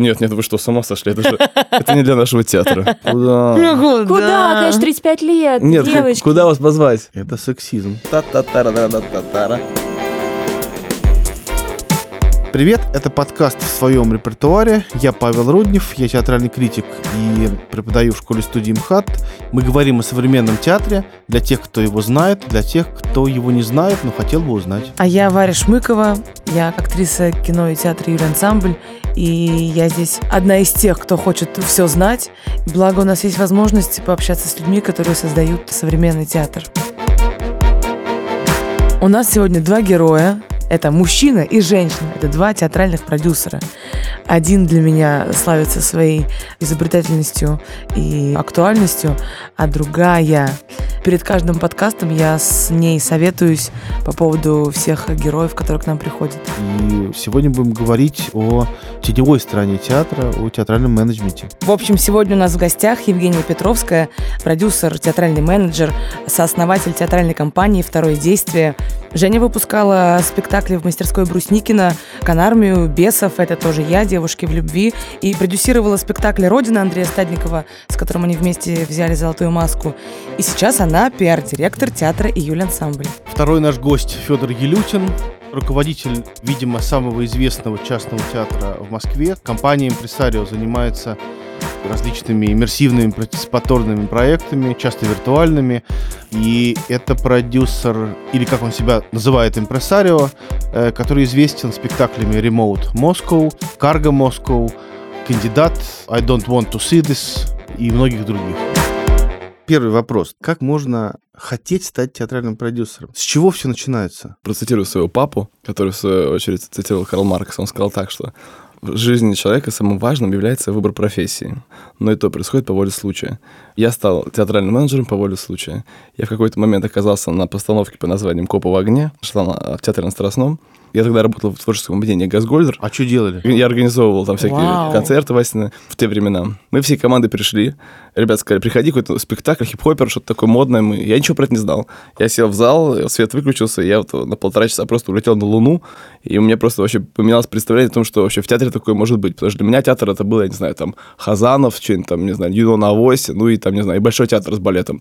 Нет, нет, вы что, с ума сошли? Это же это не для нашего театра. Куда? Ну, Куда? Конечно, 35 лет, Нет, девочки. куда вас позвать? Это сексизм. Та-та-тара-да-да-та-тара. Привет, это подкаст в своем репертуаре. Я Павел Руднев, я театральный критик и преподаю в школе-студии МХАТ. Мы говорим о современном театре для тех, кто его знает, для тех, кто его не знает, но хотел бы узнать. А я Варя Шмыкова, я актриса кино и театра Юрий Ансамбль, и я здесь одна из тех, кто хочет все знать. Благо у нас есть возможность пообщаться с людьми, которые создают современный театр. У нас сегодня два героя. Это мужчина и женщина. Это два театральных продюсера. Один для меня славится своей изобретательностью и актуальностью, а другая Перед каждым подкастом я с ней советуюсь по поводу всех героев, которые к нам приходят. И сегодня будем говорить о теневой стороне театра, о театральном менеджменте. В общем, сегодня у нас в гостях Евгения Петровская, продюсер, театральный менеджер, сооснователь театральной компании «Второе действие». Женя выпускала спектакли в мастерской Брусникина, «Канармию», «Бесов», это тоже я, «Девушки в любви», и продюсировала спектакль «Родина» Андрея Стадникова, с которым они вместе взяли «Золотую маску». И сейчас она пиар-директор театра «Июль ансамбль». Второй наш гость Федор Елютин, руководитель, видимо, самого известного частного театра в Москве. Компания «Импресарио» занимается различными иммерсивными партиципаторными проектами, часто виртуальными. И это продюсер, или как он себя называет, импресарио, э, который известен спектаклями Remote Moscow, Cargo Moscow, Кандидат, I Don't Want to See This и многих других. Первый вопрос. Как можно хотеть стать театральным продюсером? С чего все начинается? Процитирую своего папу, который, в свою очередь, цитировал Карл Маркс. Он сказал так, что в жизни человека самым важным является выбор профессии. Но и то происходит по воле случая. Я стал театральным менеджером по воле случая. Я в какой-то момент оказался на постановке по названием «Копы в огне», шла на, в театре на Страстном. Я тогда работал в творческом объединении «Газгольдер». А что делали? Я организовывал там всякие Вау. концерты Васины в те времена. Мы всей командой пришли. Ребята сказали, приходи, какой-то спектакль, хип-хопер, что-то такое модное. Мы... Я ничего про это не знал. Я сел в зал, свет выключился, я вот на полтора часа просто улетел на Луну, и у меня просто вообще поменялось представление о том, что вообще в театре такое может быть. Потому что для меня театр это было, я не знаю, там, Хазанов, что-нибудь там, не знаю, Юно на Авосе, ну и там, не знаю, и Большой театр с балетом.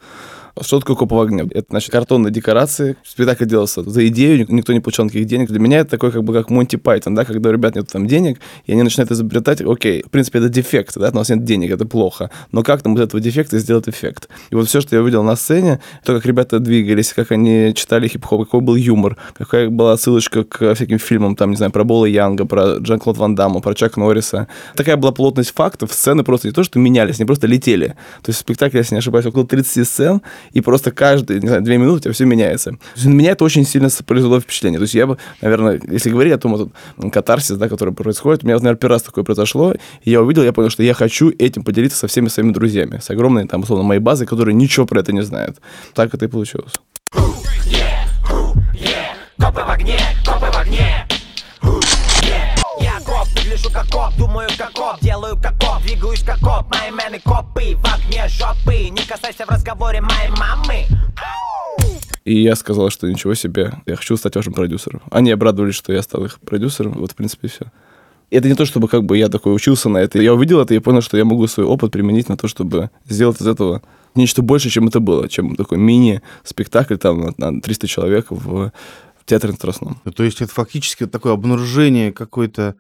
Что такое «Копы в огне»? Это, значит, картонные декорации. Спектакль делался за идею, никто не получал никаких денег. Для меня это такой, как бы, как Монти Пайтон, да, когда у ребят нет там денег, и они начинают изобретать, окей, в принципе, это дефект, да, у нас нет денег, это плохо, но как там из этого дефекта сделать эффект? И вот все, что я увидел на сцене, то, как ребята двигались, как они читали хип-хоп, какой был юмор, какая была ссылочка к всяким фильмам, там, не знаю, про Бола Янга, про Жан-Клод Ван Дамма, про Чак Норриса. Такая была плотность фактов, сцены просто не то, что менялись, они просто летели. То есть в спектакле, если не ошибаюсь, около 30 сцен, и просто каждый, не знаю, две минуты у тебя все меняется. То есть на меня это очень сильно произвело впечатление. То есть я бы, наверное, если говорить о том вот, катарсис, да, который происходит, у меня, наверное, первый раз такое произошло, и я увидел, я понял, что я хочу этим поделиться со всеми своими друзьями, с огромной, там, условно, моей базой, которые ничего про это не знают. Так это и получилось. Копы в огне, выгляжу как коп, думаю как коп Делаю как коп, двигаюсь как коп Мои мены копы, в огне жопы Не касайся в разговоре моей мамы И я сказал, что ничего себе, я хочу стать вашим продюсером. Они обрадовались, что я стал их продюсером, вот, в принципе, и все. Это не то, чтобы как бы я такой учился на это. Я увидел это и понял, что я могу свой опыт применить на то, чтобы сделать из этого нечто больше, чем это было, чем такой мини-спектакль там на, на 300 человек в, в театре на Страстном. Ну, То есть это фактически такое обнаружение какой-то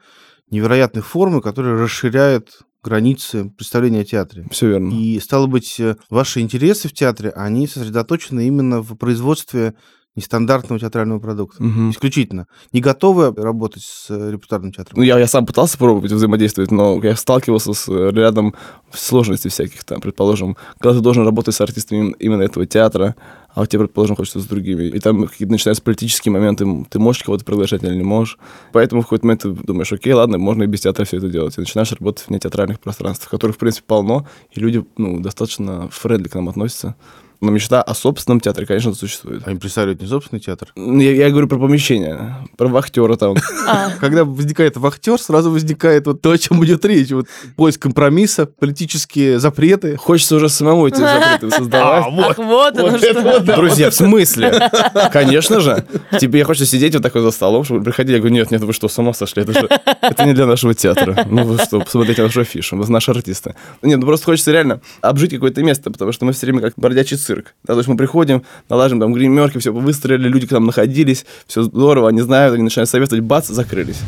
невероятной формы, которая расширяет границы представления о театре. Все верно. И, стало быть, ваши интересы в театре, они сосредоточены именно в производстве нестандартного театрального продукта. Мгм. Исключительно. Не готовы работать с э, репертуарным театром? Ну, я, я сам пытался пробовать взаимодействовать, но я сталкивался с э, рядом сложностей всяких там, предположим, когда ты должен работать с артистами им- именно этого театра, а у тебя, предположим, хочется с другими. И там какие-то начинаются политические моменты, ты можешь кого-то приглашать или не можешь. Поэтому в какой-то момент ты думаешь, окей, ладно, можно и без театра все это делать. И начинаешь работать в нетеатральных пространствах, которых, в принципе, полно, и люди, ну, достаточно френдли к нам относятся. Но мечта о собственном театре, конечно, существует. А импресарио это не собственный театр? Я, я говорю про помещение, про вахтера там. Когда возникает вахтер, сразу возникает вот то, о чем идет речь. Вот поиск компромисса, политические запреты. Хочется уже самому эти запреты создавать. Ах, вот оно что. Друзья, в смысле? Конечно же. Тебе я хочу сидеть вот такой за столом, чтобы приходили. Я говорю, нет, нет, вы что, с ума сошли? Это же это не для нашего театра. Ну вы что, посмотрите нашу афишу, вы наши артисты. Нет, ну просто хочется реально обжить какое-то место, потому что мы все время как бродячий цирк. Да, то есть мы приходим, налажим там гримерки, все выстроили, люди к нам находились, все здорово, они знают, они начинают советовать, бац, закрылись.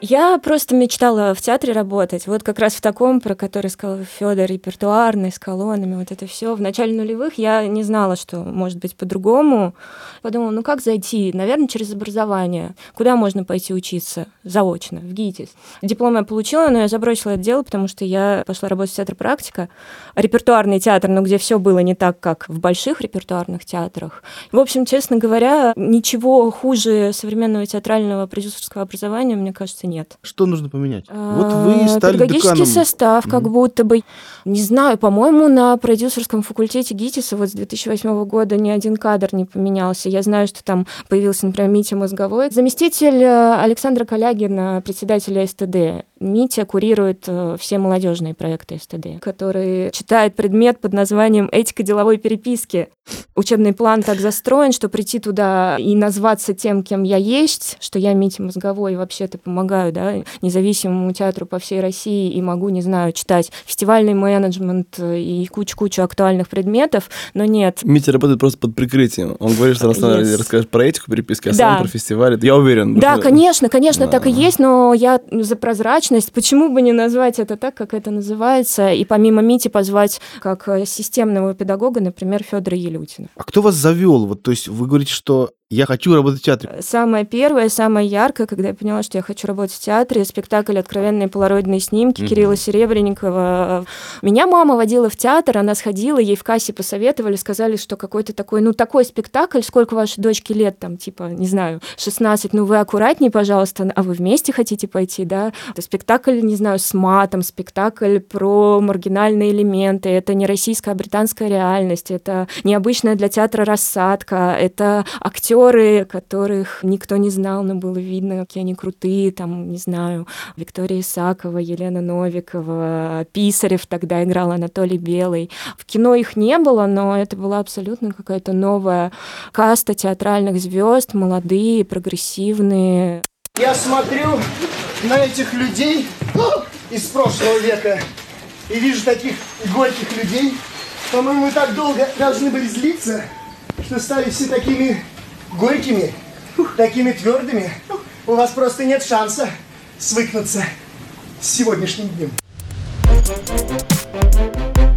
Я просто мечтала в театре работать. Вот как раз в таком, про который сказал Федор, репертуарный, с колоннами, вот это все. В начале нулевых я не знала, что может быть по-другому. Подумала, ну как зайти? Наверное, через образование. Куда можно пойти учиться? Заочно, в ГИТИС. Диплом я получила, но я забросила это дело, потому что я пошла работать в театр практика. Репертуарный театр, но где все было не так, как в больших репертуарных театрах. В общем, честно говоря, ничего хуже современного театрального продюсерского образования, мне кажется, нет. Что нужно поменять? Вот вы А, стали Педагогический деканом. состав, как Мгм. будто бы, не знаю, по-моему, на продюсерском факультете ГИТИСа вот с 2008 года ни один кадр не поменялся. Я знаю, что там появился, например, Митя Мозговой. Заместитель э, Александра Калягина, председателя СТД. Митя курирует э, все молодежные проекты СТД, который читает предмет под названием «Этика деловой переписки». Учебный план так застроен, что прийти туда и назваться тем, кем я есть, что я Митя Мозговой, вообще-то помогаю, да, независимому театру по всей России и могу, не знаю, читать фестивальный менеджмент э, и кучу-кучу актуальных предметов, но нет. Митя работает просто под прикрытием. Он говорит, что раз Yes. расскажешь про этику переписки, а Да. сам про фестиваль. Я уверен. Да, что- конечно, конечно, так и Да. есть, но я за прозрачность. Почему бы не назвать это так, как это называется, и помимо Мити позвать как э, системного педагога, например, Федора Елютина. А кто вас завел? Вот, то есть вы говорите, что я хочу работать в театре. Самое первое, самое яркое, когда я поняла, что я хочу работать в театре, спектакль «Откровенные полароидные снимки» Мгм. Кирилла Серебренникова. Меня мама водила в театр, она сходила, ей в кассе посоветовали, сказали, что какой-то такой, ну, такой спектакль, сколько вашей дочке лет, там, типа, не знаю, 16, ну, вы аккуратнее, пожалуйста, а вы вместе хотите пойти, да? Это спектакль, не знаю, с матом, спектакль про маргинальные элементы, это не российская, а британская реальность, это необычная для театра рассадка, это актеры, которых никто не знал, но было видно, какие они крутые, там, не знаю, Виктория Исакова, Елена Новикова, Писарев тогда играл Анатолий Белый. В кино их не было, но это была абсолютно какая-то новая каста театральных звезд, молодые, прогрессивные. Я смотрю на этих людей из прошлого века и вижу таких горьких людей. По-моему, так долго должны были злиться, что стали все такими горькими, такими твердыми. У вас просто нет шанса свыкнуться с сегодняшним днем.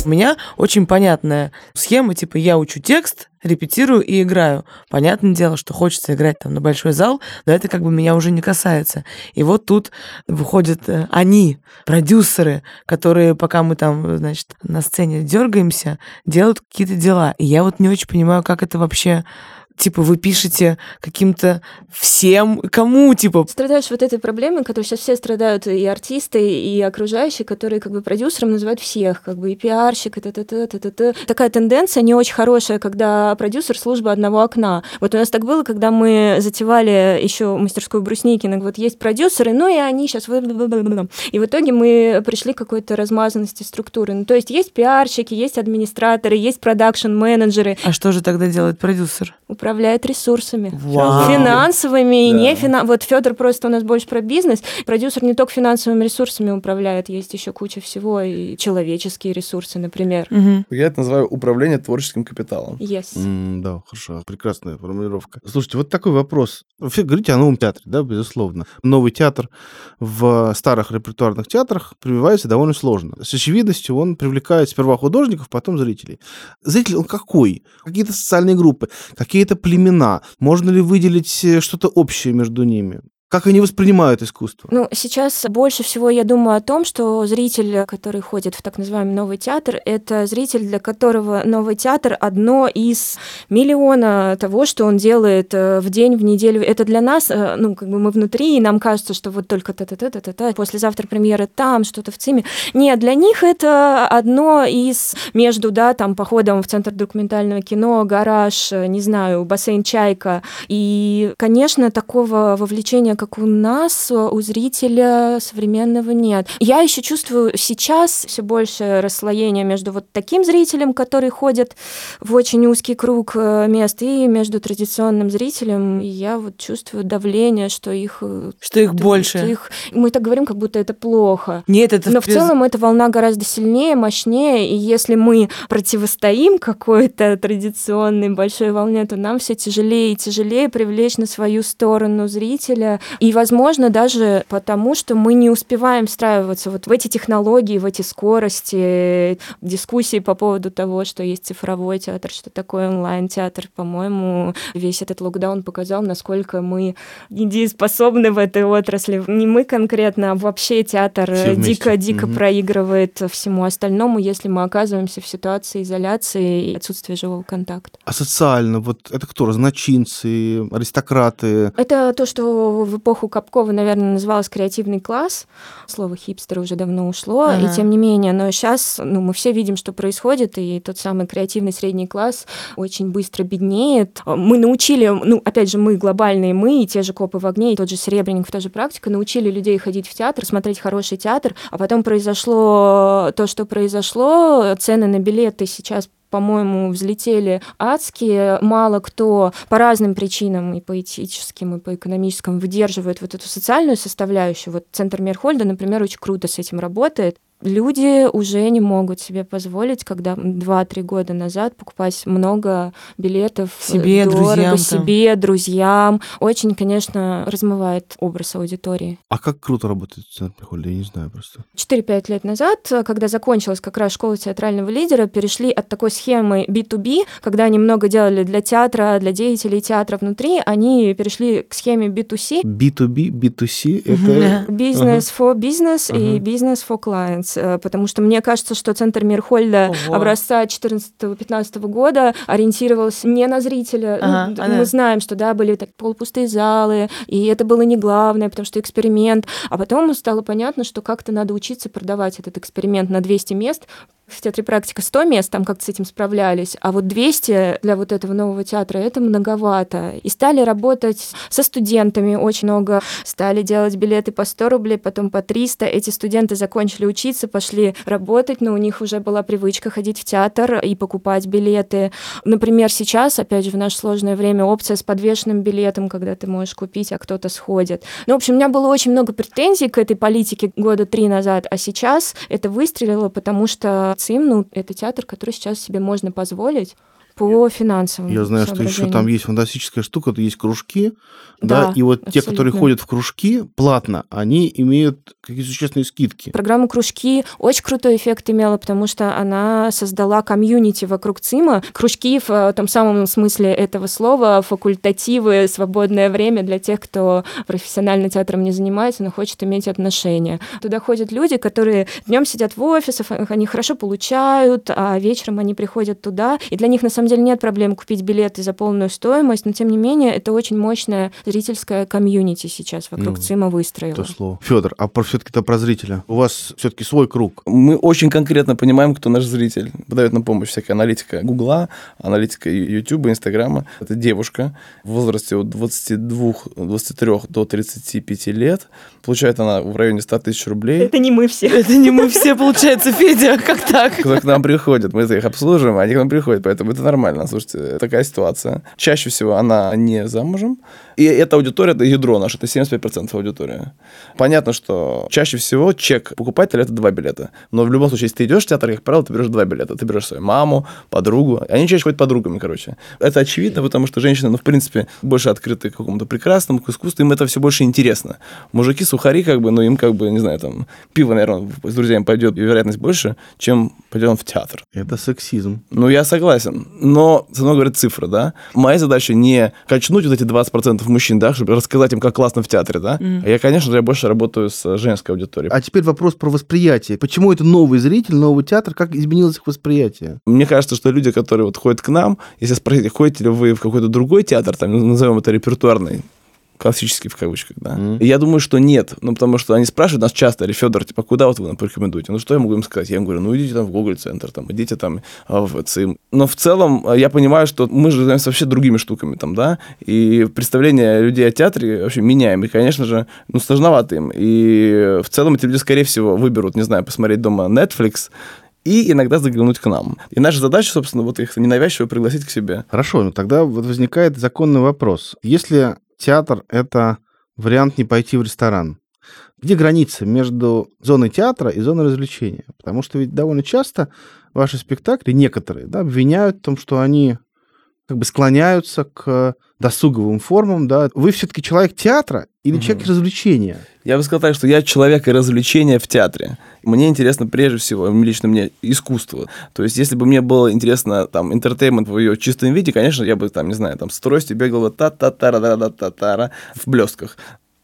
У меня очень понятная схема, типа я учу текст, репетирую и играю. Понятное дело, что хочется играть там на большой зал, но это как бы меня уже не касается. И вот тут выходят э, они, продюсеры, которые, пока мы там, значит, на сцене дергаемся, делают какие-то дела. И я вот не очень понимаю, как это вообще типа вы пишете каким-то всем, кому, типа, Страдаешь вот этой проблемой, которой сейчас все страдают, и артисты, и окружающие, которые как бы продюсером называют всех, как бы и пиарщик, и т-т-т, т-т-т. Такая тенденция не очень хорошая, когда продюсер служба одного окна. Вот у нас так было, когда мы затевали еще мастерскую Брусникина, вот есть продюсеры, ну и они сейчас... И в итоге мы пришли к какой-то размазанности структуры. Ну, то есть есть пиарщики, есть администраторы, есть продакшн-менеджеры, а что же тогда делает продюсер? управляет ресурсами. Вау. Финансовыми и Да. не финансовыми. Вот Федор просто у нас больше про бизнес. Продюсер не только финансовыми ресурсами управляет, есть еще куча всего, и человеческие ресурсы, например. Мгм. Я это называю управление творческим капиталом. Yes. М, да, хорошо, прекрасная формулировка. Слушайте, вот такой вопрос. Вообще говорите о новом театре, да, безусловно. Новый театр в старых репертуарных театрах прививается довольно сложно. С очевидностью он привлекает сперва художников, потом зрителей. Зритель он какой? Какие-то социальные группы, какие-то племена. Можно ли выделить э, что-то общее между ними? Как они воспринимают искусство? Ну, сейчас больше всего я думаю о том, что зритель, который ходит в так называемый новый театр, это зритель, для которого новый театр одно из миллиона того, что он делает э, в день, в неделю. Это для нас, э, ну, как бы мы внутри, и нам кажется, что вот только та-та-та-та-та, послезавтра премьера там, что-то в ЦИМе. Нет, для них это одно из между, да, там, походом в Центр документального кино, гараж, не знаю, бассейн «Чайка». И, конечно, такого вовлечения как у нас, у зрителя современного нет. Я еще чувствую сейчас все больше расслоение между вот таким зрителем, который ходит в очень узкий круг э, мест, и между традиционным зрителем. И я вот чувствую давление, что их... э, Что их что больше. их- мы так говорим, как будто это плохо. Нет, это Но в целом эта волна гораздо сильнее, мощнее, и если мы противостоим какой-то традиционной большой волне, то нам все тяжелее и тяжелее привлечь на свою сторону зрителя. И, возможно, даже потому, что мы не успеваем встраиваться вот в эти технологии, в эти скорости, дискуссии по поводу того, что есть цифровой театр, что такое онлайн-театр. По-моему, весь этот локдаун показал, насколько мы недееспособны в этой отрасли. Не мы конкретно, а вообще театр дико-дико Мгм. проигрывает всему остальному, если мы оказываемся в ситуации изоляции и отсутствия живого контакта. А социально, вот это кто? Разночинцы, аристократы? Это то, что в эпоху Капкова, наверное, называлось креативный класс. Слово хипстер уже давно ушло, Ага. и тем не менее, но сейчас ну, мы все видим, что происходит, и тот самый креативный средний класс очень быстро беднеет. Мы научили, ну, опять же, мы глобальные мы, и те же копы в огне, и тот же Серебренников, та же практика, научили людей ходить в театр, смотреть хороший театр, а потом произошло то, что произошло, цены на билеты сейчас по-моему, взлетели адские. Мало кто по разным причинам, и по этическим, и по экономическим, выдерживает вот эту социальную составляющую. Вот Центр Мирхольда, например, очень круто с этим работает. Люди уже не могут себе позволить, когда 2-3 года назад покупать много билетов Себе, дорого, друзьям там. себе, друзьям. Очень, конечно, размывает образ аудитории. А как круто работает центр Михольда, я не знаю просто. 4-5 лет назад, когда закончилась как раз школа театрального лидера, перешли от такой схемы B2B, когда они много делали для театра, для деятелей театра внутри, они перешли к схеме B2C, B2B, B2C, Мгм. это... бизнес for business и бизнес for clients, э, потому что мне кажется, что центр Мирхольда Ого. образца 14-15 года ориентировался не на зрителя. Ну, Ага, ага. Мы знаем, что да, были так полупустые залы, и это было не главное, потому что эксперимент. А потом стало понятно, что как-то надо учиться продавать этот эксперимент на 200 мест. В театре практика 100 мест, там как-то с этим справлялись, а вот 200 для вот этого нового театра это многовато. И стали работать со студентами очень много, стали делать билеты по 100 рублей, потом по 300. Эти студенты закончили учиться, пошли работать, но у них уже была привычка ходить в театр и покупать билеты. Например, сейчас, опять же, в наше сложное время опция с подвешенным билетом, когда ты можешь купить, а кто-то сходит. Ну, в общем, у меня было очень много претензий к этой политике года три назад, а сейчас это выстрелило, потому что ЦИМ, ну, это театр, который сейчас себе можно позволить по финансовым Я знаю, что еще там есть фантастическая штука, есть кружки, да, Да, и вот те, которые абсолютно. ходят в кружки платно, они имеют какие-то существенные скидки. Программа «Кружки» очень крутой эффект имела, потому что она создала комьюнити вокруг ЦИМа. Кружки в э, том самом смысле этого слова, факультативы, свободное время для тех, кто профессионально театром не занимается, но хочет иметь отношения. Туда ходят люди, которые днем сидят в офисах, они хорошо получают, а вечером они приходят туда, и для них на самом деле нет проблем купить билеты за полную стоимость, но тем не менее это очень мощная зрительская комьюнити сейчас вокруг Ну, ЦИМа выстроила. То слово. Федор, а про все-таки-то про зрителя. У вас все-таки свой круг. Мы очень конкретно понимаем, кто наш зритель. Подает нам помощь всякая аналитика Гугла, аналитика Ютуба, Инстаграма. Это девушка в возрасте от 22, 23 до 35 лет. Получает она в районе 100 тысяч рублей. Это не мы все. Это не мы все, получается, Федя, как так? Кто к нам приходит, мы их обслуживаем, а они к нам приходят, поэтому это нормально. Слушайте, такая ситуация. Чаще всего она не замужем, и эта аудитория, это ядро наше, это 75% аудитория. Понятно, что чаще всего чек покупателя это два билета. Но в любом случае, если ты идешь в театр, как правило, ты берешь два билета. Ты берешь свою маму, подругу. Они чаще ходят подругами, короче. Это очевидно, потому что женщины, ну, в принципе, больше открыты к какому-то прекрасному, к искусству, им это все больше интересно. Мужики сухари, как бы, ну, им как бы, не знаю, там, пиво, наверное, с друзьями пойдет, и вероятность больше, чем пойдем в театр. Это сексизм. Ну, я согласен. Но, со мной говорят цифры, да. Моя задача не качнуть вот эти 20% мужчин, да, чтобы рассказать им, как классно в театре, да. Mm. Я, конечно же, я больше работаю с женской аудиторией. А теперь вопрос про восприятие. Почему это новый зритель, новый театр, как изменилось их восприятие? Мне кажется, что люди, которые вот ходят к нам, если спросить, ходите ли вы в какой-то другой театр, там, назовем это репертуарный, классический в кавычках, да. Mm-hmm. я думаю, что нет, ну, потому что они спрашивают нас часто, или Федор, типа, куда вот вы нам порекомендуете? Ну, что я могу им сказать? Я им говорю, ну, идите там в Google центр, там, идите там а, в ЦИМ. Но в целом а, я понимаю, что мы же занимаемся вообще другими штуками там, да, и представление людей о театре вообще меняем, и, конечно же, ну, сложновато им. И в целом эти люди, скорее всего, выберут, не знаю, посмотреть дома Netflix, и иногда заглянуть к нам. И наша задача, собственно, вот их ненавязчиво пригласить к себе. Хорошо, ну тогда вот возникает законный вопрос. Если театр — это вариант не пойти в ресторан. Где граница между зоной театра и зоной развлечения? Потому что ведь довольно часто ваши спектакли, некоторые, да, обвиняют в том, что они как бы склоняются к досуговым формам, да. Вы все-таки человек театра или угу. человек развлечения? Я бы сказал так, что я человек и развлечения в театре. Мне интересно прежде всего, лично мне, искусство. То есть, если бы мне было интересно там интертеймент в ее чистом виде, конечно, я бы там, не знаю, там с тростью бегал вот та-та-та-ра-та-та-та-та в блестках.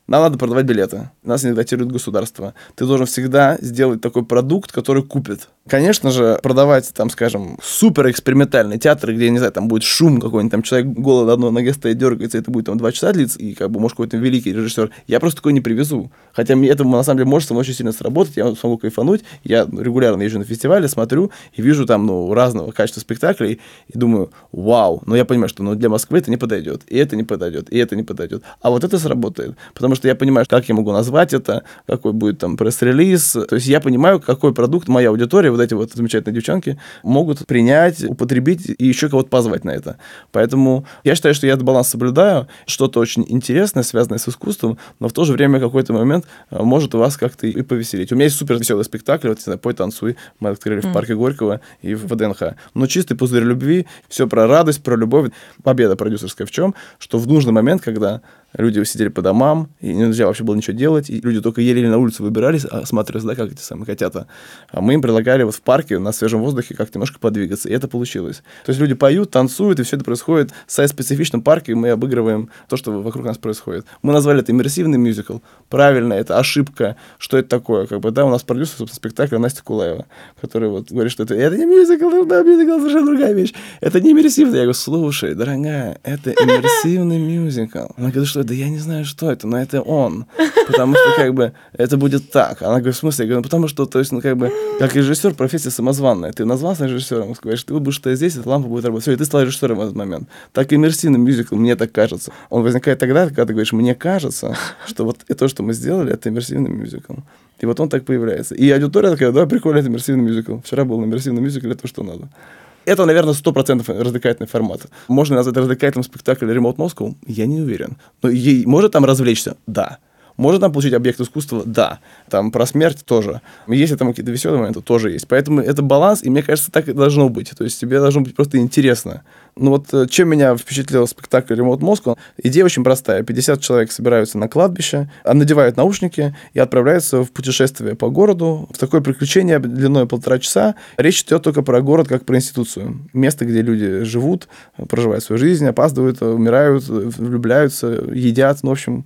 Нам надо продавать билеты. Нас не датирует государство. Ты должен всегда сделать такой продукт, который купит. Конечно же, продавать, там, скажем, супер экспериментальный театр, где, не знаю, там будет шум какой-нибудь, там человек голый на одной ноге стоит, дергается, и это будет там два часа длиться, и как бы, может, какой-то великий режиссер. Я просто такой не привезу. Хотя мне это, на самом деле, может со очень сильно сработать, я смогу кайфануть. Я регулярно езжу на фестивале, смотрю и вижу там, ну, разного качества спектаклей, и думаю, вау. Но я понимаю, что ну, для Москвы это не подойдет, и это не подойдет, и это не подойдет. А вот это сработает. Потому что я понимаю, как я могу назвать это, какой будет там пресс-релиз. То есть я понимаю, какой продукт моя аудитория, вот эти вот замечательные девчонки, могут принять, употребить и еще кого-то позвать на это. Поэтому я считаю, что я этот баланс соблюдаю. Что-то очень интересное, связанное с искусством, но в то же время какой-то момент э, может вас как-то и повеселить. У меня есть супер веселый спектакль, вот, не знаю, «Пой, танцуй», мы открыли mm. в парке Горького и в ВДНХ. Но чистый пузырь любви, все про радость, про любовь. Победа продюсерская в чем? Что в нужный момент, когда люди сидели по домам, и нельзя вообще было ничего делать, и люди только еле на улицу выбирались, осматриваясь, да, как эти самые котята. А мы им предлагали вот в парке на свежем воздухе как немножко подвигаться, и это получилось. То есть люди поют, танцуют, и все это происходит в сайт-специфичном парке, и мы обыгрываем то, что вокруг нас происходит. Мы назвали это иммерсивный мюзикл. Правильно, это ошибка. Что это такое? Как бы, да, у нас продюсер, собственно, спектакля Настя Кулаева, которая вот говорит, что это, это не мюзикл, да, мюзикл совершенно другая вещь. Это не иммерсивный. Я говорю, слушай, дорогая, это иммерсивный мюзикл. Она говорит, что да я не знаю, что это, но это он. Потому что, как бы, это будет так. Она говорит, в смысле? Я говорю, ну, потому что, то есть, ну, как бы, как режиссер, профессия самозванная. Ты назвался режиссером, говоришь, ты будешь стоять здесь, эта лампа будет работать. Все, и ты стал режиссером в этот момент. Так иммерсивный мюзикл, мне так кажется. Он возникает тогда, когда ты говоришь, мне кажется, что вот то, что мы сделали, это иммерсивный мюзикл. И вот он так появляется. И аудитория такая, да, прикольно, это иммерсивный мюзикл. Вчера был иммерсивный мюзикл, это то, что надо. Это, наверное, 100% развлекательный формат. Можно назвать развлекательным спектакль Remote Moscow? Я не уверен. Но ей может там развлечься? Да. Можно там получить объект искусства? Да. Там про смерть тоже. Если там какие-то веселые моменты, тоже есть. Поэтому это баланс, и мне кажется, так и должно быть. То есть тебе должно быть просто интересно. Ну вот э, чем меня впечатлил спектакль «Ремонт Москва», идея очень простая. 50 человек собираются на кладбище, а надевают наушники и отправляются в путешествие по городу. В такое приключение длиной полтора часа. Речь идет только про город как про институцию. Место, где люди живут, проживают свою жизнь, опаздывают, умирают, влюбляются, едят. Ну, в общем,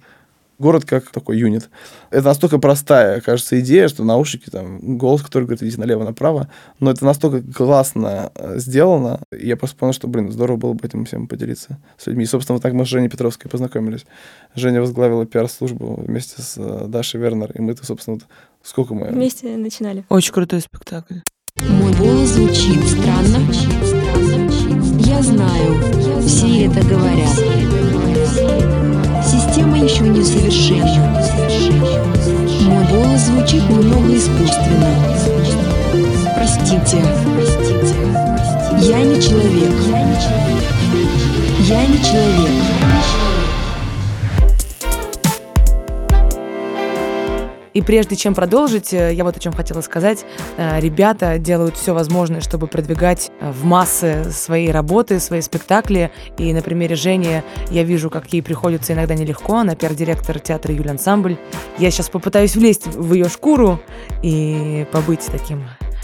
город как такой юнит. Это настолько простая, кажется, идея, что наушники, там, голос, который говорит, идите налево-направо, но это настолько классно э, сделано, и я просто понял, что, блин, здорово было бы этим всем поделиться с людьми. И, собственно, вот так мы с Женей Петровской познакомились. Женя возглавила пиар-службу вместе с э, Дашей Вернер, и мы-то, собственно, вот сколько мы... Вместе начинали. Очень крутой спектакль. Мой голос звучит странно. Я знаю, все это говорят. Еще не совершенна. Мой голос звучит немного искусственно. Простите. Я не человек. Я не человек. И прежде чем продолжить, э, я вот о чем хотела сказать. Э, ребята делают все возможное, чтобы продвигать э, в массы свои работы, свои спектакли. И на примере Жени я вижу, как ей приходится иногда нелегко. Она пиар-директор театра Юлия Ансамбль. Я сейчас попытаюсь влезть в ее шкуру и побыть таким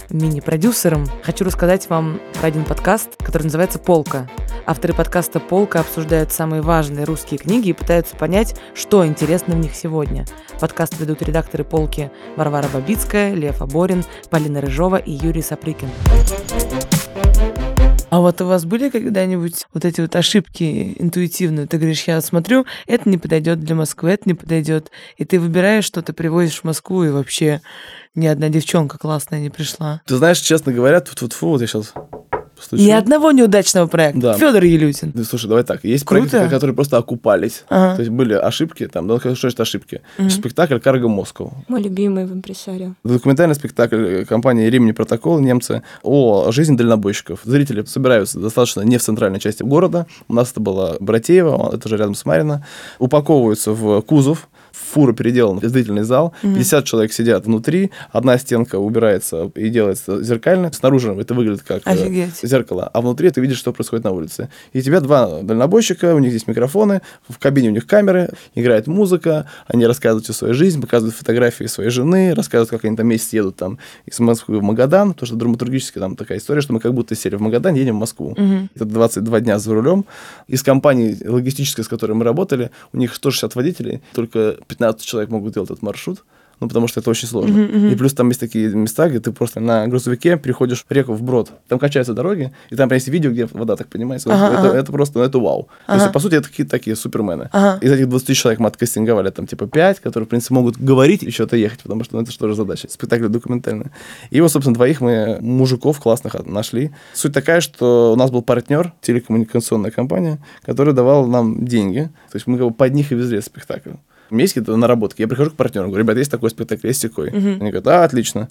мини-продюсером, хочу рассказать вам про один подкаст, который называется «Полка». Авторы подкаста «Полка» обсуждают самые важные русские книги и пытаются понять, что интересно в них сегодня. Подкаст ведут редакторы «Полки» Варвара Бабицкая, Лев Аборин, Полина Рыжова и Юрий Сапрыкин. А вот у вас были когда-нибудь вот эти вот ошибки интуитивные? Ты говоришь, я смотрю, это не подойдет для Москвы, это не подойдет. И ты выбираешь, что ты привозишь в Москву, и вообще ни одна девчонка классная не пришла. Ты знаешь, честно говоря, тут фу вот я сейчас постучу. Ни одного неудачного проекта. Да. Федор Елютин. Да, слушай, давай так. Есть Круто. проекты, которые просто окупались. Ага. То есть были ошибки, там, ну, что значит ошибки? Спектакль «Карго Москва». Мой любимый в импресарио. Документальный спектакль э, компании «Римни Протокол» немцы о жизни дальнобойщиков. Зрители собираются достаточно не в центральной части города. У нас это было Братеево, это же рядом с Марино. Упаковываются в кузов, фура переделана в зрительный зал, 50 человек сидят внутри, одна стенка убирается и делается зеркально, снаружи это выглядит как э, Офигеть. зеркало, а внутри ты видишь, что происходит на улице. И тебя два дальнобойщика, у них здесь микрофоны, в кабине у них камеры, играет музыка, они рассказывают всю свою жизнь, показывают фотографии своей жены, рассказывают, как они там вместе едут там из Москвы в Магадан, потому что драматургически там такая история, что мы как будто сели в Магадан, едем в Москву. Это 22 дня за рулем. Из компании логистической, с которой мы работали, у них 160 водителей, только 15 человек могут делать этот маршрут. Ну, потому что это очень сложно. И плюс там есть такие места, где ты просто на грузовике переходишь реку вброд. Там качаются дороги, и там прям есть видео, где вода так поднимается. Ага, это, ага. это просто, ну, это вау. То есть, по сути, это какие-то такие супермены. Ага. Из этих 20 человек мы откастинговали там типа 5, которые, в принципе, могут говорить и что-то ехать, потому что ну, это же задача. Спектакль документальный. И вот, собственно, двоих мы мужиков классных от- нашли. Суть такая, что у нас был партнер, телекоммуникационная компания, которая давала нам деньги. То есть мы как бы под них и везли спектакль. У меня есть какие-то наработки. Я прихожу к партнеру, говорю, ребята, есть такой спектакль, есть такой. Они говорят, а, отлично.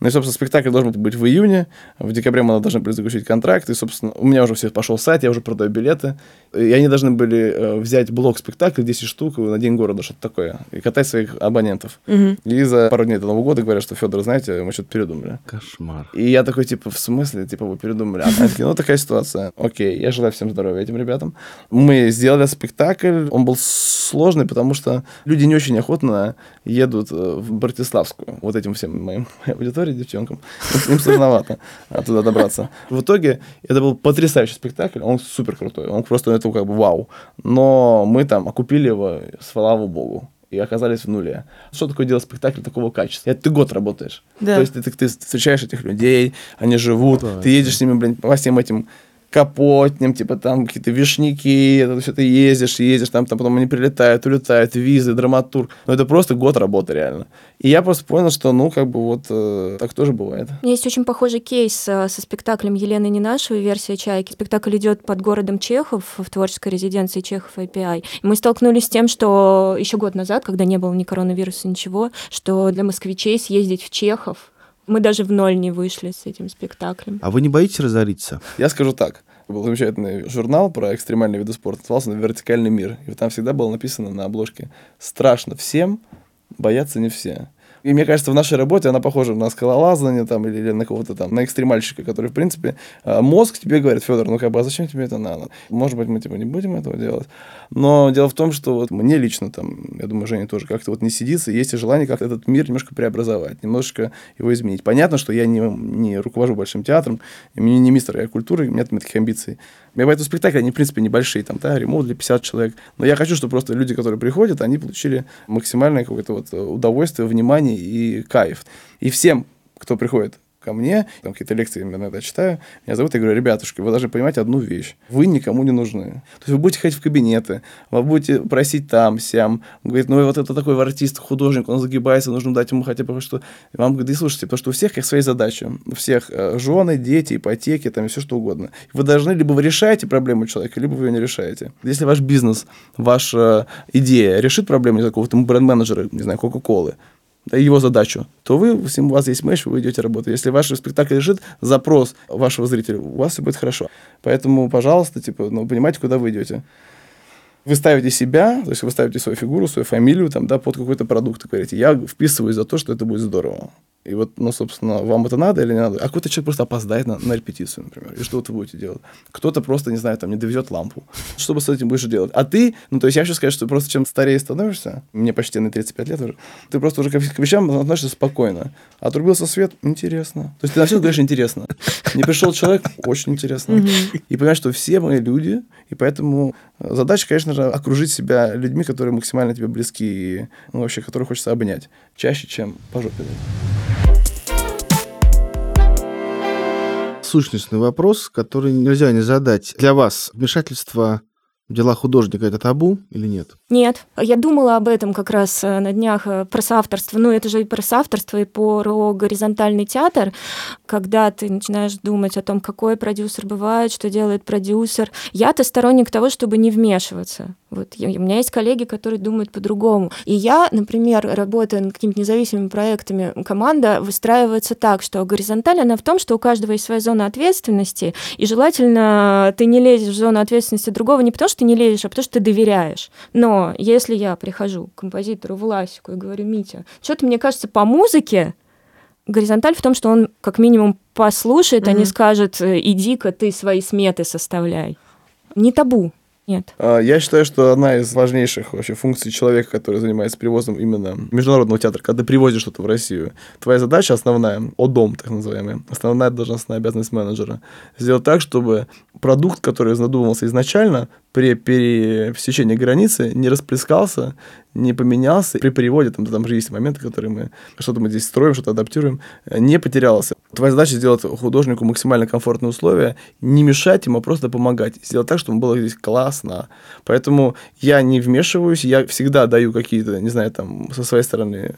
Ну и, собственно, спектакль должен был быть в июне. В декабре мы должны были заключить контракт. И, собственно, у меня уже все пошел сайт, я уже продаю билеты. И они должны были э, взять блок спектакля, 10 штук на День города, что-то такое, и катать своих абонентов. И за пару дней до Нового года говорят, что Федор, знаете, мы что-то передумали. Кошмар. И я такой, типа, в смысле? Типа, вы передумали? А они такие, ну, такая ситуация. Окей, я желаю всем здоровья этим ребятам. Мы сделали спектакль. Он был сложный, потому что люди не очень охотно едут э, в Братиславскую. Вот этим всем моим моей аудитории, девчонкам. Им- сложновато туда добраться. В итоге это был потрясающий спектакль. Он супер крутой. Он просто, это как бы вау. Но мы там окупили его, слава богу и оказались в нуле. Что такое делать спектакль такого качества? Это ты год работаешь. Да. То есть ты, ты, ты встречаешь этих людей, они живут, ты едешь с ними, блин, по всем этим капотням, типа там какие-то вишняки, это все ты ездишь, ездишь, там, там потом они прилетают, улетают, визы, драматург. Ну, это просто год работы реально. И я просто понял, что, ну, как бы вот э, так тоже бывает. У меня есть очень похожий кейс э, со спектаклем Елены Ненашевой, версия «Чайки». Спектакль идет под городом Чехов в творческой резиденции Чехов IPI. И мы столкнулись с тем, что еще год назад, когда не было ни коронавируса, ничего, что для москвичей съездить в Чехов мы даже в ноль не вышли с этим спектаклем. А вы не боитесь разориться? Я скажу так. Был замечательный журнал про экстремальные виды спорта, назывался «Вертикальный мир». И там всегда было написано на обложке «Страшно всем, боятся не все». И мне кажется, в нашей работе она похожа на скалолазание там, или, или на кого-то там, на экстремальщика, который, в принципе, э, мозг тебе говорит, Федор, ну как бы, а зачем тебе это надо? Может быть, мы типа не будем этого делать. Но дело в том, что вот мне лично там, я думаю, Женя тоже как-то вот не сидится, есть и желание как-то этот мир немножко преобразовать, немножечко его изменить. Понятно, что я не, не руковожу большим театром, и мне не мистер я культуры, у меня там таких амбиций. Поэтому спектакли, они, в принципе, небольшие, там, да, ремонт для 50 человек. Но я хочу, чтобы просто люди, которые приходят, они получили максимальное какое-то вот удовольствие, внимание и кайф. И всем, кто приходит ко мне, там какие-то лекции я иногда читаю, меня зовут, я говорю, ребятушки, вы должны понимать одну вещь. Вы никому не нужны. То есть вы будете ходить в кабинеты, вы будете просить там, сям. Он говорит, ну вот это такой артист, художник, он загибается, нужно дать ему хотя бы что. Вам говорит, да слушайте, потому что у всех как свои задачи. У всех э, жены, дети, ипотеки, там и все что угодно. Вы должны, либо вы решаете проблему человека, либо вы ее не решаете. Если ваш бизнес, ваша идея решит проблему какого-то бренд-менеджера, не знаю, Кока-Колы, его задачу, то вы, если у вас есть мэч, вы идете работать. Если ваш спектакль решит запрос вашего зрителя, у вас все будет хорошо. Поэтому, пожалуйста, типа, ну, понимаете, куда вы идете. Вы ставите себя, то есть вы ставите свою фигуру, свою фамилию там, да, под какой-то продукт и говорите, я вписываюсь за то, что это будет здорово. И вот, ну, собственно, вам это надо или не надо? А какой-то человек просто опоздает на, на репетицию, например. И что вы будете делать? Кто-то просто, не знаю, там, не довезет лампу. Что бы с этим будешь делать? А ты, ну, то есть я хочу сказать, что просто чем старее становишься, мне почти на 35 лет уже, ты просто уже к, к вещам относишься спокойно. Отрубился свет, интересно. То есть ты на все говоришь интересно. Не пришел человек, очень интересно. И понимаешь, что все мы люди, и поэтому задача, конечно же, окружить себя людьми, которые максимально тебе близки и ну, вообще, которых хочется обнять чаще, чем по жопе. Сущностный вопрос, который нельзя не задать. Для вас вмешательство Дела художника это табу или нет? Нет. Я думала об этом как раз э, на днях э, про соавторство. Ну, это же и про соавторство, и про горизонтальный театр, когда ты начинаешь думать о том, какой продюсер бывает, что делает продюсер. Я-то сторонник того, чтобы не вмешиваться. Вот у меня есть коллеги, которые думают по-другому. И я, например, работая над какими-то независимыми проектами, команда выстраивается так, что горизонталь, она в том, что у каждого есть своя зона ответственности, и желательно ты не лезешь в зону ответственности другого не потому, что ты не лезешь, а потому что ты доверяешь. Но если я прихожу к композитору Власику и говорю, Митя, что-то мне кажется по музыке, горизонталь в том, что он как минимум послушает, mm-hmm. а не скажет, иди-ка ты свои сметы составляй. Не табу. Нет. А, я считаю, что одна из важнейших вообще функций человека, который занимается привозом именно международного театра, когда ты привозишь что-то в Россию, твоя задача основная, ОДОМ, так называемый, основная должностная обязанность менеджера, сделать так, чтобы продукт, который задумывался изначально, при пересечении границы не расплескался, не поменялся. При переводе, там, там же есть моменты, которые мы, что-то мы здесь строим, что-то адаптируем, не потерялся. Твоя задача сделать художнику максимально комфортные условия, не мешать ему, а просто помогать. Сделать так, чтобы было здесь классно. Поэтому я не вмешиваюсь, я всегда даю какие-то, не знаю, там, со своей стороны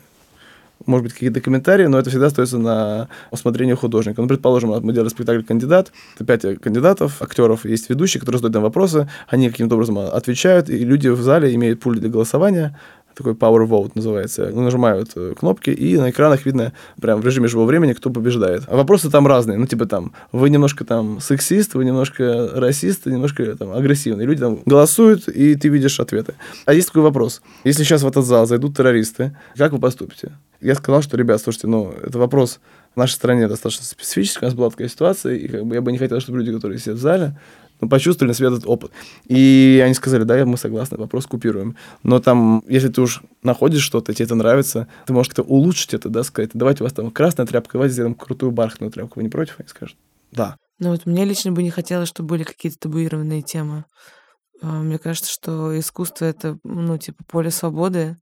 может быть, какие-то комментарии, но это всегда остается на усмотрение художника. Ну, предположим, мы делали спектакль «Кандидат», пять кандидатов, актеров, есть ведущие, которые задают нам вопросы, они каким-то образом отвечают, и люди в зале имеют пульт для голосования, такой Power Vote называется. Ну, нажимают э, кнопки, и на экранах видно прям в режиме живого времени, кто побеждает. А вопросы там разные. Ну, типа там, вы немножко там сексист, вы немножко расист, немножко там агрессивный. Люди там голосуют, и ты видишь ответы. А есть такой вопрос. Если сейчас в этот зал зайдут террористы, как вы поступите? Я сказал, что, ребят, слушайте, ну, это вопрос в нашей стране достаточно специфический, у нас была такая ситуация, и как бы я бы не хотел, чтобы люди, которые сидят в зале, ну, почувствовали на себе этот опыт. И они сказали, да, мы согласны, вопрос купируем. Но там, если ты уж находишь что-то, тебе это нравится, ты можешь как-то улучшить это, да, сказать, давайте у вас там красная тряпка, давайте сделаем крутую бархатную тряпку. Вы не против? Они скажут, да. Ну вот мне лично бы не хотелось, чтобы были какие-то табуированные темы. А, мне кажется, что искусство — это, ну, типа, поле свободы.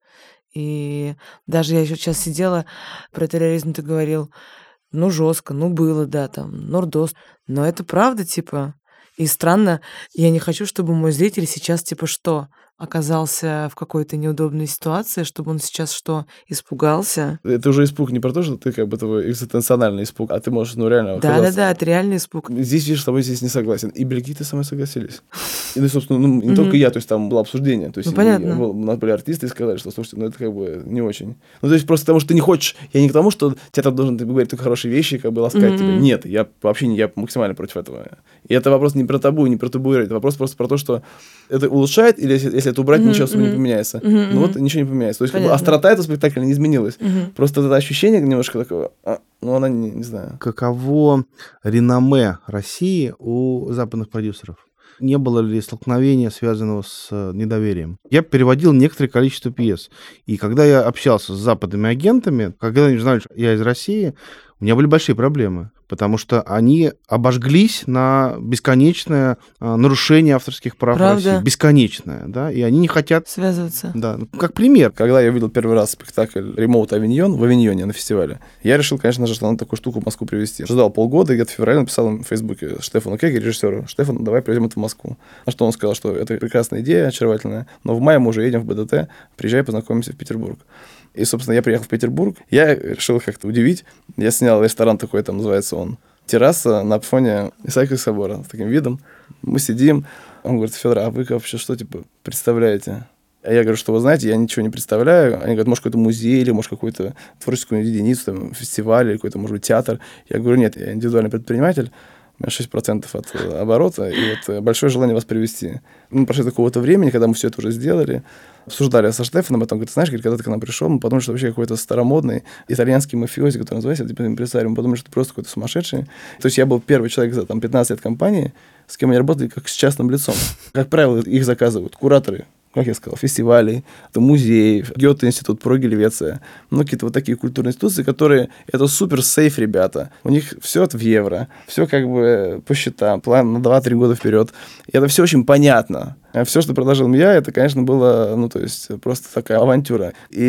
И даже я еще сейчас сидела, про терроризм ты говорил, ну, жестко, ну, было, да, там, Нордост. Но это правда, типа, и странно, я не хочу, чтобы мой зритель сейчас типа что? Оказался в какой-то неудобной ситуации, чтобы он сейчас что, испугался? Это уже испуг не про то, что ты как бы твой экзистенциональный испуг, а ты можешь, ну, реально... Да-да-да, это реальный испуг. Здесь, видишь, с тобой здесь не согласен. И бельгийцы со мной согласились. И, ну, собственно, ну, не только я, то есть там было обсуждение. То есть, ну, понятно. у нас были артисты и сказали, что, слушайте, ну, это как бы не очень. Ну, то есть просто потому, что ты не хочешь... Я не к тому, что театр должен говорить только хорошие вещи, как бы ласкать тебя. Нет, я вообще не... Я максимально против этого. И это вопрос не про табу, не про табуировать. Это вопрос просто про то, что это улучшает, или если, если это убрать, mm-hmm, ничего особо mm-hmm. не поменяется. Mm-hmm, ну вот ничего не поменяется. То есть как бы, острота этого спектакля не изменилась. Mm-hmm. Просто это ощущение немножко такого, а, ну она не, не знаю. Каково реноме России у западных продюсеров? Не было ли столкновения, связанного с э, недоверием? Я переводил некоторое количество пьес. И когда я общался с западными агентами, когда они знали, что я из России, у меня были большие проблемы потому что они обожглись на бесконечное а, нарушение авторских прав Правда? России. Бесконечное, да, и они не хотят... Связываться. Да, ну, как пример. Когда я увидел первый раз спектакль «Ремоут Авиньон» в Авиньоне на фестивале, я решил, конечно же, что надо такую штуку в Москву привезти. Ждал полгода, и где-то в феврале написал в Фейсбуке Штефану Кеге, режиссеру, Штефан, давай привезем это в Москву. На что он сказал, что это прекрасная идея, очаровательная, но в мае мы уже едем в БДТ, приезжай, познакомимся в Петербург. И, собственно, я приехал в Петербург. Я решил как-то удивить. Я снял ресторан такой, там называется он терраса на фоне Исаакиевского собора с таким видом. Мы сидим. Он говорит, Федор, а вы вообще что, типа, представляете? А я говорю, что вы знаете, я ничего не представляю. Они говорят, может, какой-то музей или, может, какую-то творческую единицу, там, фестиваль или какой-то, может быть, театр. Я говорю, нет, я индивидуальный предприниматель. У меня 6% от э, оборота, и вот э, большое желание вас привести. Мы прошли такого-то времени, когда мы все это уже сделали, обсуждали со Штефаном, потом говорит, знаешь, когда ты к нам пришел, мы подумали, что вообще какой-то старомодный итальянский мафиози, который называется типа импресариум, мы подумали, что ты просто какой-то сумасшедший. То есть я был первый человек за там, 15 лет компании, с кем они работали как с частным лицом. Как правило, их заказывают кураторы как я сказал, фестивалей, это музеев, Гёте-институт, Прогельвеция, ну, какие-то вот такие культурные институции, которые, это супер сейф, ребята. У них все это в евро, все как бы по счетам, план на 2-3 года вперед. И это все очень понятно. Все, что предложил я, это, конечно, было, ну, то есть, просто такая авантюра. И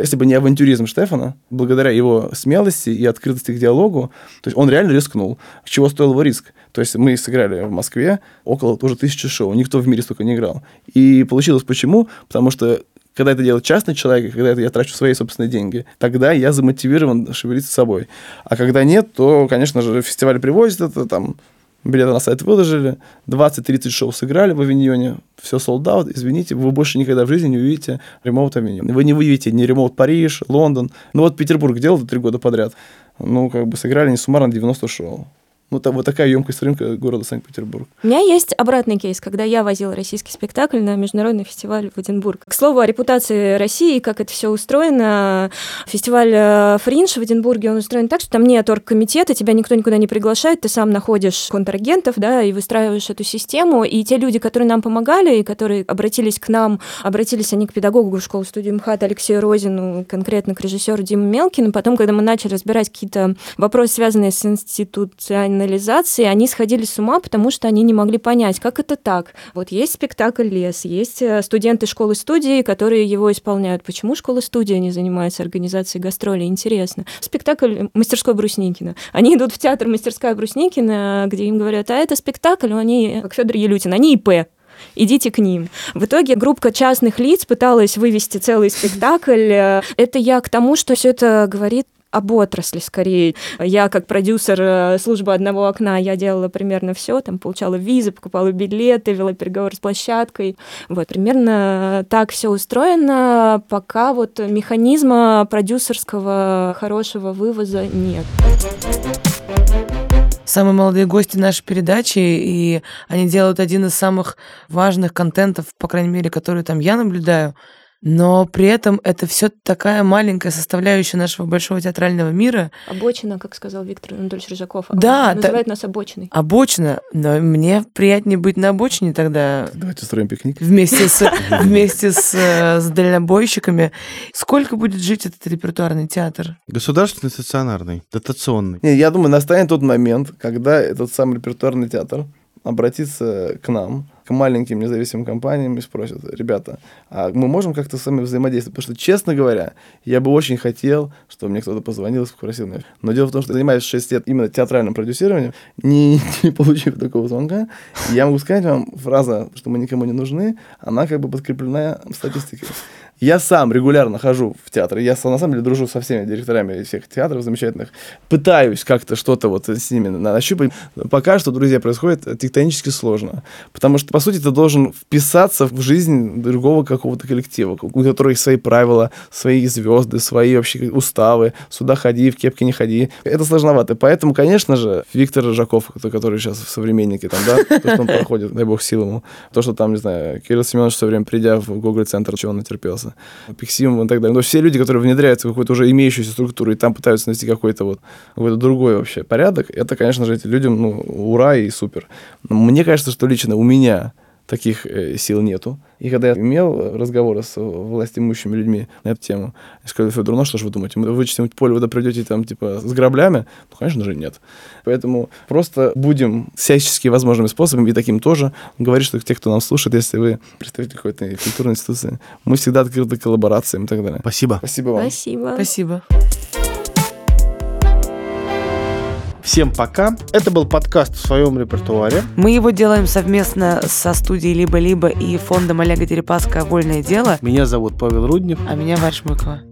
если бы не авантюризм Штефана, благодаря его смелости и открытости к диалогу, то есть он реально рискнул. Чего стоил его риск? То есть мы сыграли в Москве около тоже тысячи шоу. Никто в мире столько не играл. И получилось почему? Потому что когда это делает частный человек, когда это я трачу свои собственные деньги, тогда я замотивирован шевелиться собой. А когда нет, то, конечно же, фестиваль привозит это, там, билеты на сайт выложили, 20-30 шоу сыграли в Авиньоне, все sold out, извините, вы больше никогда в жизни не увидите ремоут Авиньон. Вы не увидите ни ремоут Париж, Лондон. Ну вот Петербург делал три года подряд. Ну, как бы сыграли не суммарно 90 шоу. Ну, там вот такая емкость рынка города Санкт-Петербург. У меня есть обратный кейс, когда я возила российский спектакль на международный фестиваль в Эдинбург. К слову о репутации России, как это все устроено. Фестиваль э, Фринж в Эдинбурге, он устроен так, что там нет оргкомитета, тебя никто никуда не приглашает, ты сам находишь контрагентов, да, и выстраиваешь эту систему. И те люди, которые нам помогали, и которые обратились к нам, обратились они к педагогу школы студии МХАТ Алексею Розину, конкретно к режиссеру Диму Мелкину. Потом, когда мы начали разбирать какие-то вопросы, связанные с институциональной профессионализации, они сходили с ума, потому что они не могли понять, как это так. Вот есть спектакль «Лес», есть э, студенты школы-студии, которые его исполняют. Почему школа-студия не занимается организацией гастролей? Интересно. Спектакль «Мастерской Брусникина». Они идут в театр «Мастерская Брусникина», где им говорят, а это спектакль, они, как Федор Елютин, они ИП, идите к ним. В итоге группа частных лиц пыталась вывести целый спектакль. Э, это я к тому, что все это говорит об отрасли скорее. Я как продюсер э, службы одного окна, я делала примерно все, там получала визы, покупала билеты, вела переговоры с площадкой. Вот, примерно так все устроено, пока вот механизма продюсерского хорошего вывоза нет самые молодые гости нашей передачи, и они делают один из самых важных контентов, по крайней мере, который там я наблюдаю — но при этом это все такая маленькая составляющая нашего большого театрального мира. Обочина, как сказал Виктор Анатольевич Рыжаков. Да. Называет та... нас обочиной. Обочина. Но мне приятнее быть на обочине тогда. Давайте устроим пикник. Вместе с, вместе с, э, с дальнобойщиками. Сколько будет жить этот репертуарный театр? Государственный, стационарный, дотационный. Не, я думаю, настанет тот момент, когда этот самый репертуарный театр обратится к нам, к маленьким независимым компаниям и спросят, ребята, а мы можем как-то с вами взаимодействовать? Потому что, честно говоря, я бы очень хотел, чтобы мне кто-то позвонил и спросил меня. Но дело в том, что занимаюсь 6 лет именно театральным продюсированием, не, не получив такого звонка, я могу сказать вам, фраза, что мы никому не нужны, она как бы подкреплена статистикой. Я сам регулярно хожу в театр. Я на самом деле дружу со всеми директорами всех театров замечательных. Пытаюсь как-то что-то вот с ними нащупать. Пока что, друзья, происходит тектонически сложно. Потому что, по сути, ты должен вписаться в жизнь другого какого-то коллектива, у которого есть свои правила, свои звезды, свои вообще уставы. Сюда ходи, в кепке не ходи. Это сложновато. Поэтому, конечно же, Виктор Жаков, который сейчас в современнике, там, да, то, что он проходит, дай бог сил ему. То, что там, не знаю, Кирилл Семенович все время, придя в Гоголь-центр, чего он натерпелся заниматься, Пиксимом и так далее. Но все люди, которые внедряются в какую-то уже имеющуюся структуру и там пытаются найти какой-то вот какой-то другой вообще порядок, это, конечно же, этим людям, ну, ура и супер. Но мне кажется, что лично у меня таких э, сил нету. И когда я имел разговоры с властимущими людьми на эту тему, я сказал, Федор, ну что ж вы думаете, мы вычистим поле, вы придете там типа с граблями? Ну, конечно же, нет. Поэтому просто будем всячески возможными способами, и таким тоже, говорить, что те, кто нас слушает, если вы представитель какой-то культурной институции, мы всегда открыты к коллаборациям и так далее. Спасибо. Спасибо вам. Спасибо. Спасибо. Всем пока. Это был подкаст в своем репертуаре. Мы его делаем совместно со студией «Либо-либо» и фондом Олега Дерипаска «Вольное дело». Меня зовут Павел Руднев. А меня Варя Шмыкова.